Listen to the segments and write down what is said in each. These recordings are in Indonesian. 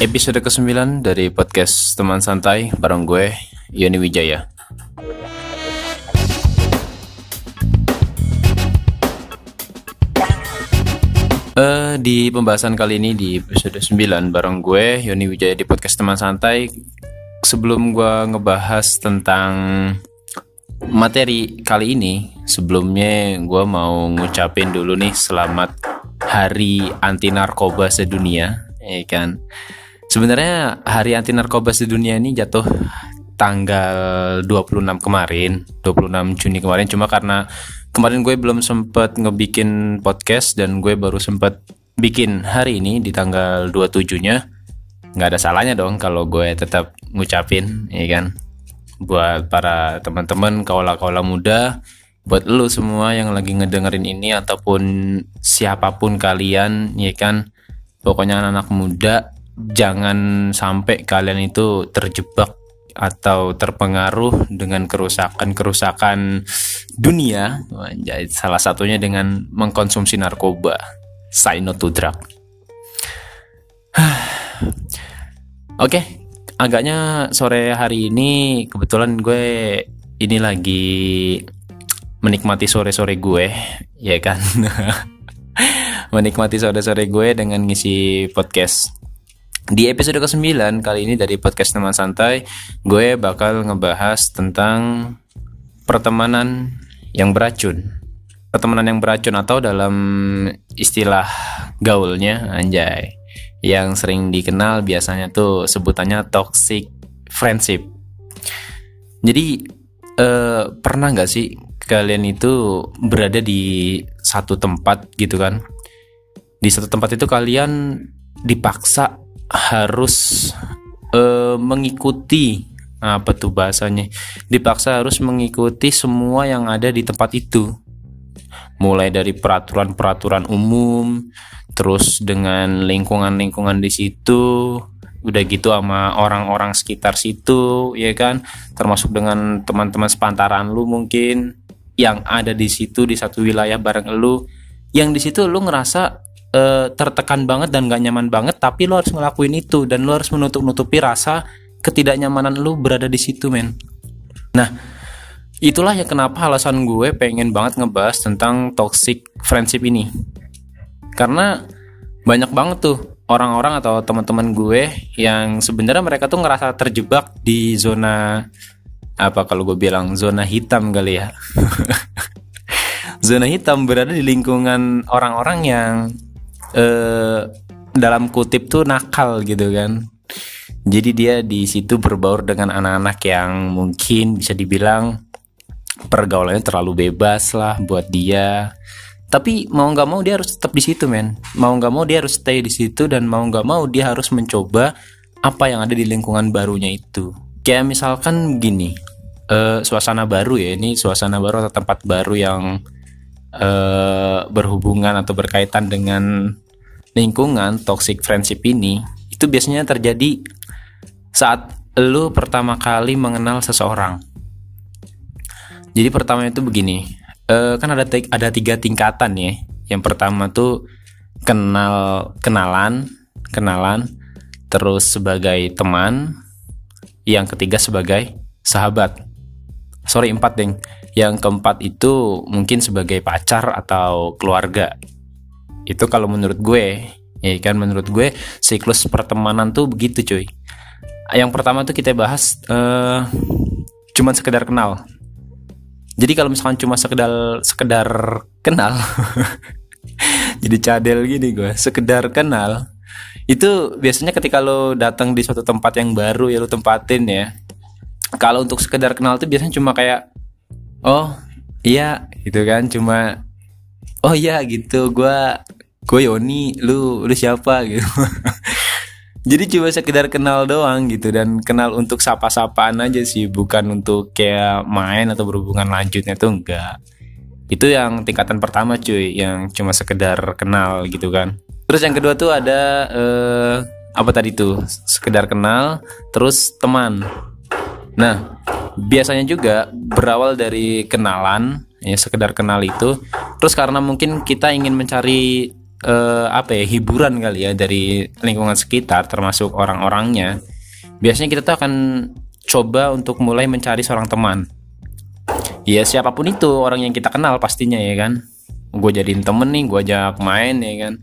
episode ke-9 dari podcast Teman Santai bareng gue, Yoni Wijaya. Uh, di pembahasan kali ini di episode 9 bareng gue, Yoni Wijaya di podcast Teman Santai. Sebelum gue ngebahas tentang materi kali ini, sebelumnya gue mau ngucapin dulu nih selamat Hari Anti Narkoba Sedunia, ya kan? Sebenarnya Hari Anti Narkoba Sedunia ini jatuh tanggal 26 kemarin, 26 Juni kemarin cuma karena kemarin gue belum sempet ngebikin podcast dan gue baru sempet bikin hari ini di tanggal 27-nya. Nggak ada salahnya dong kalau gue tetap ngucapin, ya kan? Buat para teman-teman kaula-kaula muda, buat lu semua yang lagi ngedengerin ini ataupun siapa pun kalian, ya kan? Pokoknya anak-anak muda jangan sampai kalian itu terjebak atau terpengaruh dengan kerusakan-kerusakan dunia. Salah satunya dengan mengkonsumsi narkoba. Say no to drug. Oke, okay, agaknya sore hari ini kebetulan gue ini lagi menikmati sore-sore gue, ya kan? menikmati sore-sore gue dengan ngisi podcast di episode ke-9 kali ini dari podcast teman santai, gue bakal ngebahas tentang pertemanan yang beracun. Pertemanan yang beracun atau dalam istilah gaulnya anjay yang sering dikenal biasanya tuh sebutannya toxic friendship. Jadi eh, pernah nggak sih kalian itu berada di satu tempat gitu kan? Di satu tempat itu kalian dipaksa harus uh, mengikuti apa tuh bahasanya? Dipaksa harus mengikuti semua yang ada di tempat itu. Mulai dari peraturan-peraturan umum terus dengan lingkungan-lingkungan di situ udah gitu sama orang-orang sekitar situ ya kan? Termasuk dengan teman-teman sepantaran lu mungkin yang ada di situ di satu wilayah bareng lu. Yang di situ lu ngerasa uh, tertekan banget dan gak nyaman banget tapi lo harus ngelakuin itu dan lo harus menutup nutupi rasa ketidaknyamanan lo berada di situ men. Nah itulah ya kenapa alasan gue pengen banget ngebahas tentang toxic friendship ini. Karena banyak banget tuh orang-orang atau teman-teman gue yang sebenarnya mereka tuh ngerasa terjebak di zona apa kalau gue bilang zona hitam kali ya. Zona hitam berada di lingkungan orang-orang yang eh, dalam kutip tuh nakal gitu kan. Jadi dia di situ berbaur dengan anak-anak yang mungkin bisa dibilang pergaulannya terlalu bebas lah buat dia. Tapi mau nggak mau dia harus tetap di situ men. Mau nggak mau dia harus stay di situ dan mau nggak mau dia harus mencoba apa yang ada di lingkungan barunya itu. Kayak misalkan gini, uh, suasana baru ya ini suasana baru atau tempat baru yang uh, berhubungan atau berkaitan dengan lingkungan toxic friendship ini itu biasanya terjadi saat lu pertama kali mengenal seseorang. Jadi pertama itu begini, uh, kan ada ada tiga tingkatan ya. Yang pertama tuh kenal kenalan, kenalan, terus sebagai teman, yang ketiga sebagai sahabat. Sorry empat deng yang keempat itu mungkin sebagai pacar atau keluarga. Itu kalau menurut gue, ya kan menurut gue siklus pertemanan tuh begitu cuy. Yang pertama tuh kita bahas uh, cuman sekedar kenal. Jadi kalau misalkan cuma sekedar sekedar kenal, jadi cadel gini gue, sekedar kenal, itu biasanya ketika lo datang di suatu tempat yang baru ya lo tempatin ya. Kalau untuk sekedar kenal tuh biasanya cuma kayak oh iya gitu kan. Cuma oh iya gitu. Gue gue Yoni lu lu siapa gitu. Jadi cuma sekedar kenal doang gitu. Dan kenal untuk sapa-sapaan aja sih. Bukan untuk kayak main atau berhubungan lanjutnya tuh enggak. Itu yang tingkatan pertama cuy. Yang cuma sekedar kenal gitu kan. Terus yang kedua tuh ada eh, apa tadi tuh? Sekedar kenal terus teman. Nah biasanya juga berawal dari kenalan ya sekedar kenal itu. Terus karena mungkin kita ingin mencari eh, apa ya hiburan kali ya dari lingkungan sekitar termasuk orang-orangnya biasanya kita tuh akan coba untuk mulai mencari seorang teman. Ya siapa pun itu orang yang kita kenal pastinya ya kan. Gue jadiin temen nih gue ajak main ya kan.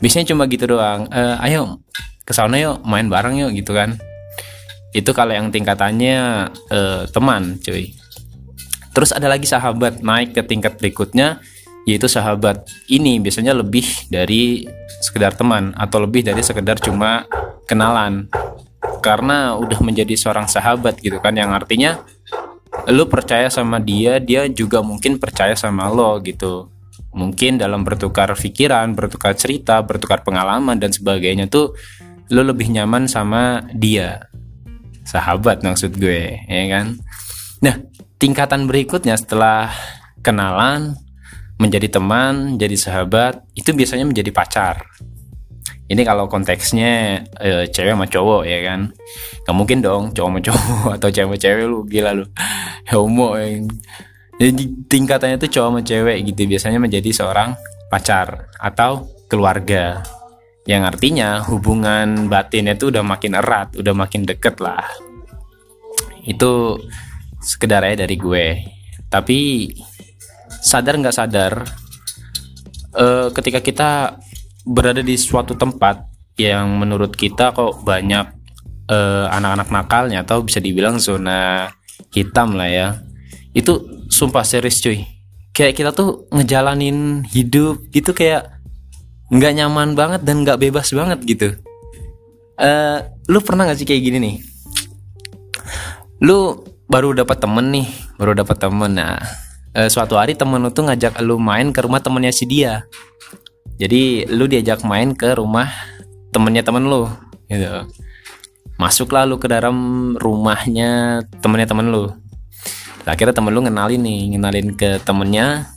Biasanya cuma gitu doang e, ayo ke sana yuk main bareng yuk gitu kan itu kalau yang tingkatannya uh, teman cuy. Terus ada lagi sahabat naik ke tingkat berikutnya yaitu sahabat ini. Biasanya lebih dari sekedar teman atau lebih dari sekedar cuma kenalan. Karena udah menjadi seorang sahabat gitu kan yang artinya lu percaya sama dia dia juga mungkin percaya sama lo gitu. Mungkin dalam bertukar pikiran bertukar cerita bertukar pengalaman dan sebagainya tuh lo lebih nyaman sama dia sahabat maksud gue ya kan? Nah tingkatan berikutnya setelah kenalan menjadi teman jadi sahabat itu biasanya menjadi pacar. Ini kalau konteksnya e, cewek sama cowok ya kan? Nggak mungkin dong cowok sama cowok atau cewek sama cewek lu gila lu. Homo ya. jadi tingkatannya itu cowok sama cewek gitu biasanya menjadi seorang pacar atau keluarga yang artinya hubungan batinnya itu udah makin erat, udah makin deket lah. Itu sekedar aja dari gue. Tapi sadar nggak sadar, uh, ketika kita berada di suatu tempat yang menurut kita kok banyak uh, anak-anak nakalnya atau bisa dibilang zona hitam lah ya, itu sumpah serius cuy. Kayak kita tuh ngejalanin hidup gitu kayak nggak nyaman banget dan nggak bebas banget gitu. Uh, lu pernah gak sih kayak gini nih? Lu baru dapat temen nih baru dapat temen. Nah uh, suatu hari temen lu tuh ngajak lu main ke rumah temennya si dia. Jadi lu diajak main ke rumah temennya temen lu gitu. Masuklah lu ke dalam rumahnya temennya temen lu. Akhirnya temen lu ngenalin nih ngenalin ke temennya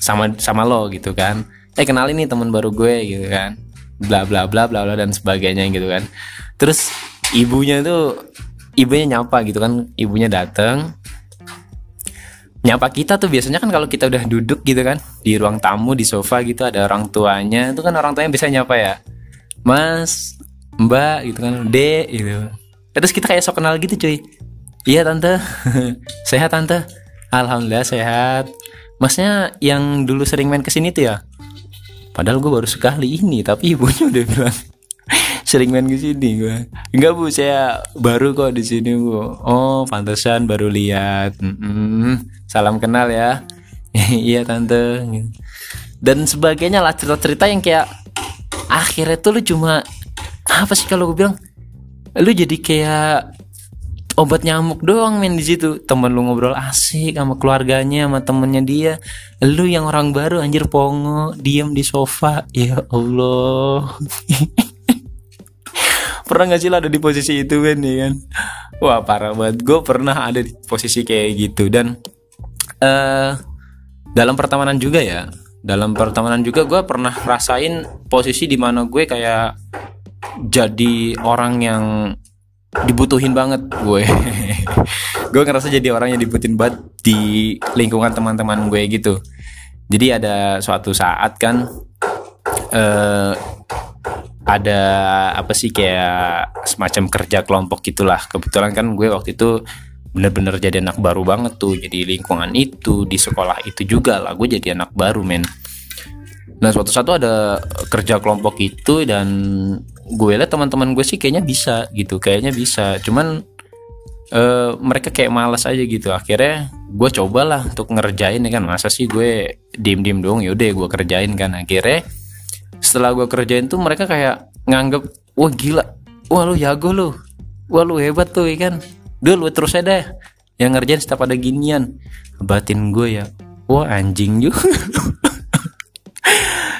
sama sama lo gitu kan eh kenalin nih teman baru gue gitu kan. Bla bla bla bla bla dan sebagainya gitu kan. Terus ibunya tuh ibunya nyapa gitu kan. Ibunya datang nyapa kita tuh biasanya kan kalau kita udah duduk gitu kan di ruang tamu di sofa gitu ada orang tuanya itu kan orang tuanya bisa nyapa ya. Mas mbak gitu kan dek gitu. Terus kita kayak sok kenal gitu cuy. Iya tante. Sehat tante. Alhamdulillah sehat. Masnya yang dulu sering main ke sini tuh ya padahal gue baru sekali ini tapi ibunya udah bilang sering main ke sini gue enggak bu saya baru kok di sini bu. Oh pantesan baru lihat. Mm -mm. salam kenal ya. Iya tante. Dan sebagainya lah cerita-cerita yang kayak akhirnya tuh lu cuma apa sih kalau gue bilang lu jadi kayak obat nyamuk doang main di situ. Temen lu ngobrol asik sama keluarganya sama temennya dia. Lu yang orang baru anjir pongo diem di sofa. Ya Allah. Pernah gak sih lah ada di posisi itu kan ya kan? Wah parah banget. Gue pernah ada di posisi kayak gitu. Dan uh, dalam pertemanan juga ya. Dalam pertemanan juga gue pernah rasain posisi di mana gue kayak jadi orang yang dibutuhin banget gue. Gue ngerasa jadi orang yang dibutuhin banget di lingkungan teman-teman gue gitu. Jadi ada suatu saat kan uh, ada apa sih kayak semacam kerja kelompok gitulah. Kebetulan kan gue waktu itu bener-bener jadi anak baru banget tuh. Jadi lingkungan itu di sekolah itu juga lah gue jadi anak baru men. Nah suatu satu ada kerja kelompok itu dan gue lihat teman-teman gue sih kayaknya bisa gitu, kayaknya bisa. Cuman uh, mereka kayak malas aja gitu. Akhirnya gue cobalah untuk ngerjain ya kan. Masa sih gue diem-diem dong, yaudah gue kerjain kan. Akhirnya setelah gue kerjain tuh mereka kayak nganggep, wah gila, wah lu jago lu, wah lu hebat tuh ya kan. Terus aja deh yang ngerjain setiap ada ginian. Batin gue ya, wah anjing juga.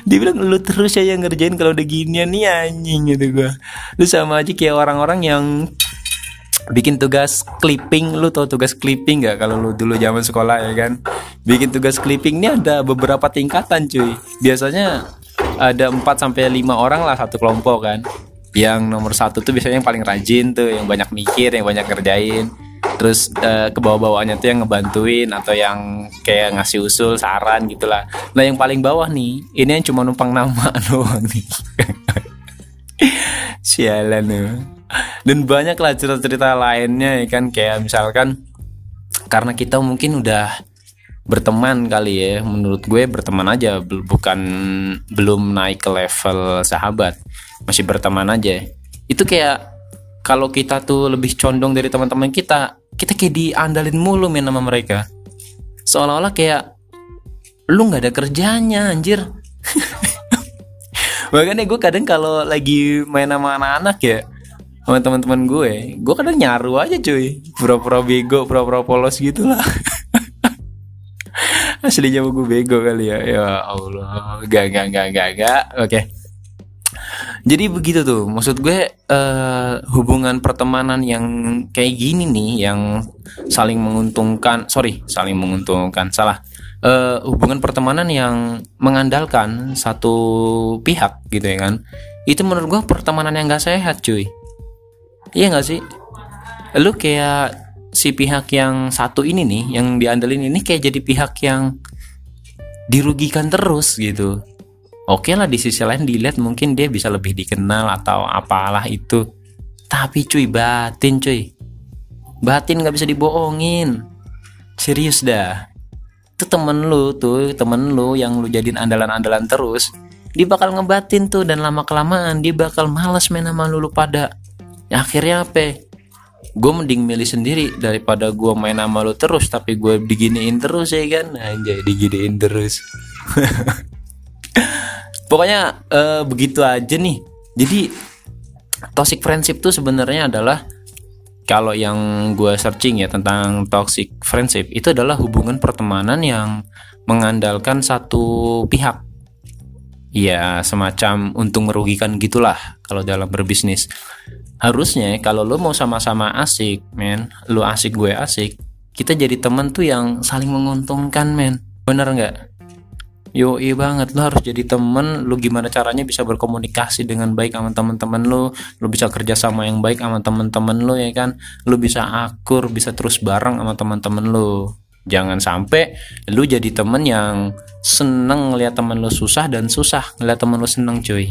dia bilang lu terus yang ngerjain kalau udah ginian nih anjing gitu gua. Lu sama aja kayak orang-orang yang bikin tugas clipping. Lu tau tugas clipping gak kalau lu dulu zaman sekolah ya kan? Bikin tugas clipping ini ada beberapa tingkatan cuy. Biasanya ada 4 sampai lima orang lah satu kelompok kan? Yang nomor satu tuh biasanya yang paling rajin tuh yang banyak mikir yang banyak ngerjain terus uh, ke bawah-bawahnya tuh yang ngebantuin atau yang kayak ngasih usul saran gitulah. Nah yang paling bawah nih ini yang cuma numpang nama doang nih. Sialan nih dan banyak lah cerita-cerita lainnya ya kan? Kayak misalkan karena kita mungkin udah berteman kali ya menurut gue berteman aja bukan belum naik ke level sahabat masih berteman aja. Itu kayak kalau kita tuh lebih condong dari teman-teman kita kita kayak diandalin mulu main sama mereka. Seolah-olah kayak lu nggak ada kerjanya anjir. Makanya gue kadang kalau lagi main sama anak-anak ya sama teman-teman gue gue kadang nyaru aja cuy. Pura-pura bego pura-pura polos gitu lah. Aslinya gue bego kali ya. Ya Allah. Gak gak gak gak gak. Oke. okay jadi begitu tuh. Maksud gue uh, hubungan pertemanan yang kayak gini nih yang saling menguntungkan sorry saling menguntungkan salah. Uh, hubungan pertemanan yang mengandalkan satu pihak gitu ya kan. Itu menurut gue pertemanan yang gak sehat cuy. Iya gak sih? Lu kayak si pihak yang satu ini nih yang diandelin ini kayak jadi pihak yang dirugikan terus gitu Oke lah di sisi lain dilihat mungkin dia bisa lebih dikenal atau apalah itu. Tapi cuy batin cuy. Batin nggak bisa dibohongin. Serius dah. Itu temen lu tuh, temen lu yang lu jadiin andalan-andalan terus. Dia bakal ngebatin tuh dan lama kelamaan dia bakal males main sama lu, lu pada. Ya, akhirnya apa? Gue mending milih sendiri daripada gue main sama lu terus tapi gue diginiin terus ya kan. Anjay diginiin terus. pokoknya uh, begitu aja nih. Jadi toxic friendship tuh sebenarnya adalah kalau yang gue searching ya tentang toxic friendship itu adalah hubungan pertemanan yang mengandalkan satu pihak. Ya semacam untung merugikan gitulah kalau dalam berbisnis. Harusnya kalau lo mau sama-sama asik men lo asik gue asik kita jadi teman tuh yang saling menguntungkan men. Bener nggak Yo iya banget lo harus jadi temen lo gimana caranya bisa berkomunikasi dengan baik sama teman-teman lo lo bisa kerja sama yang baik sama teman-teman lo ya kan? Lo bisa akur bisa terus bareng sama teman-teman lo jangan sampai lo jadi temen yang seneng ngeliat temen lo susah dan susah ngeliat temen lo seneng cuy.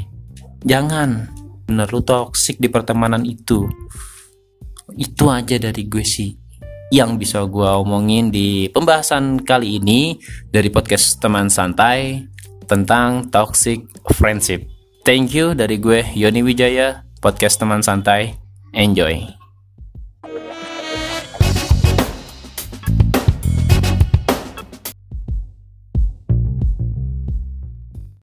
Jangan. Bener lo toksik di pertemanan itu. Itu aja dari gue sih yang bisa gue omongin di pembahasan kali ini dari podcast teman santai tentang toxic friendship. Thank you dari gue Yoni Wijaya, podcast teman santai. Enjoy.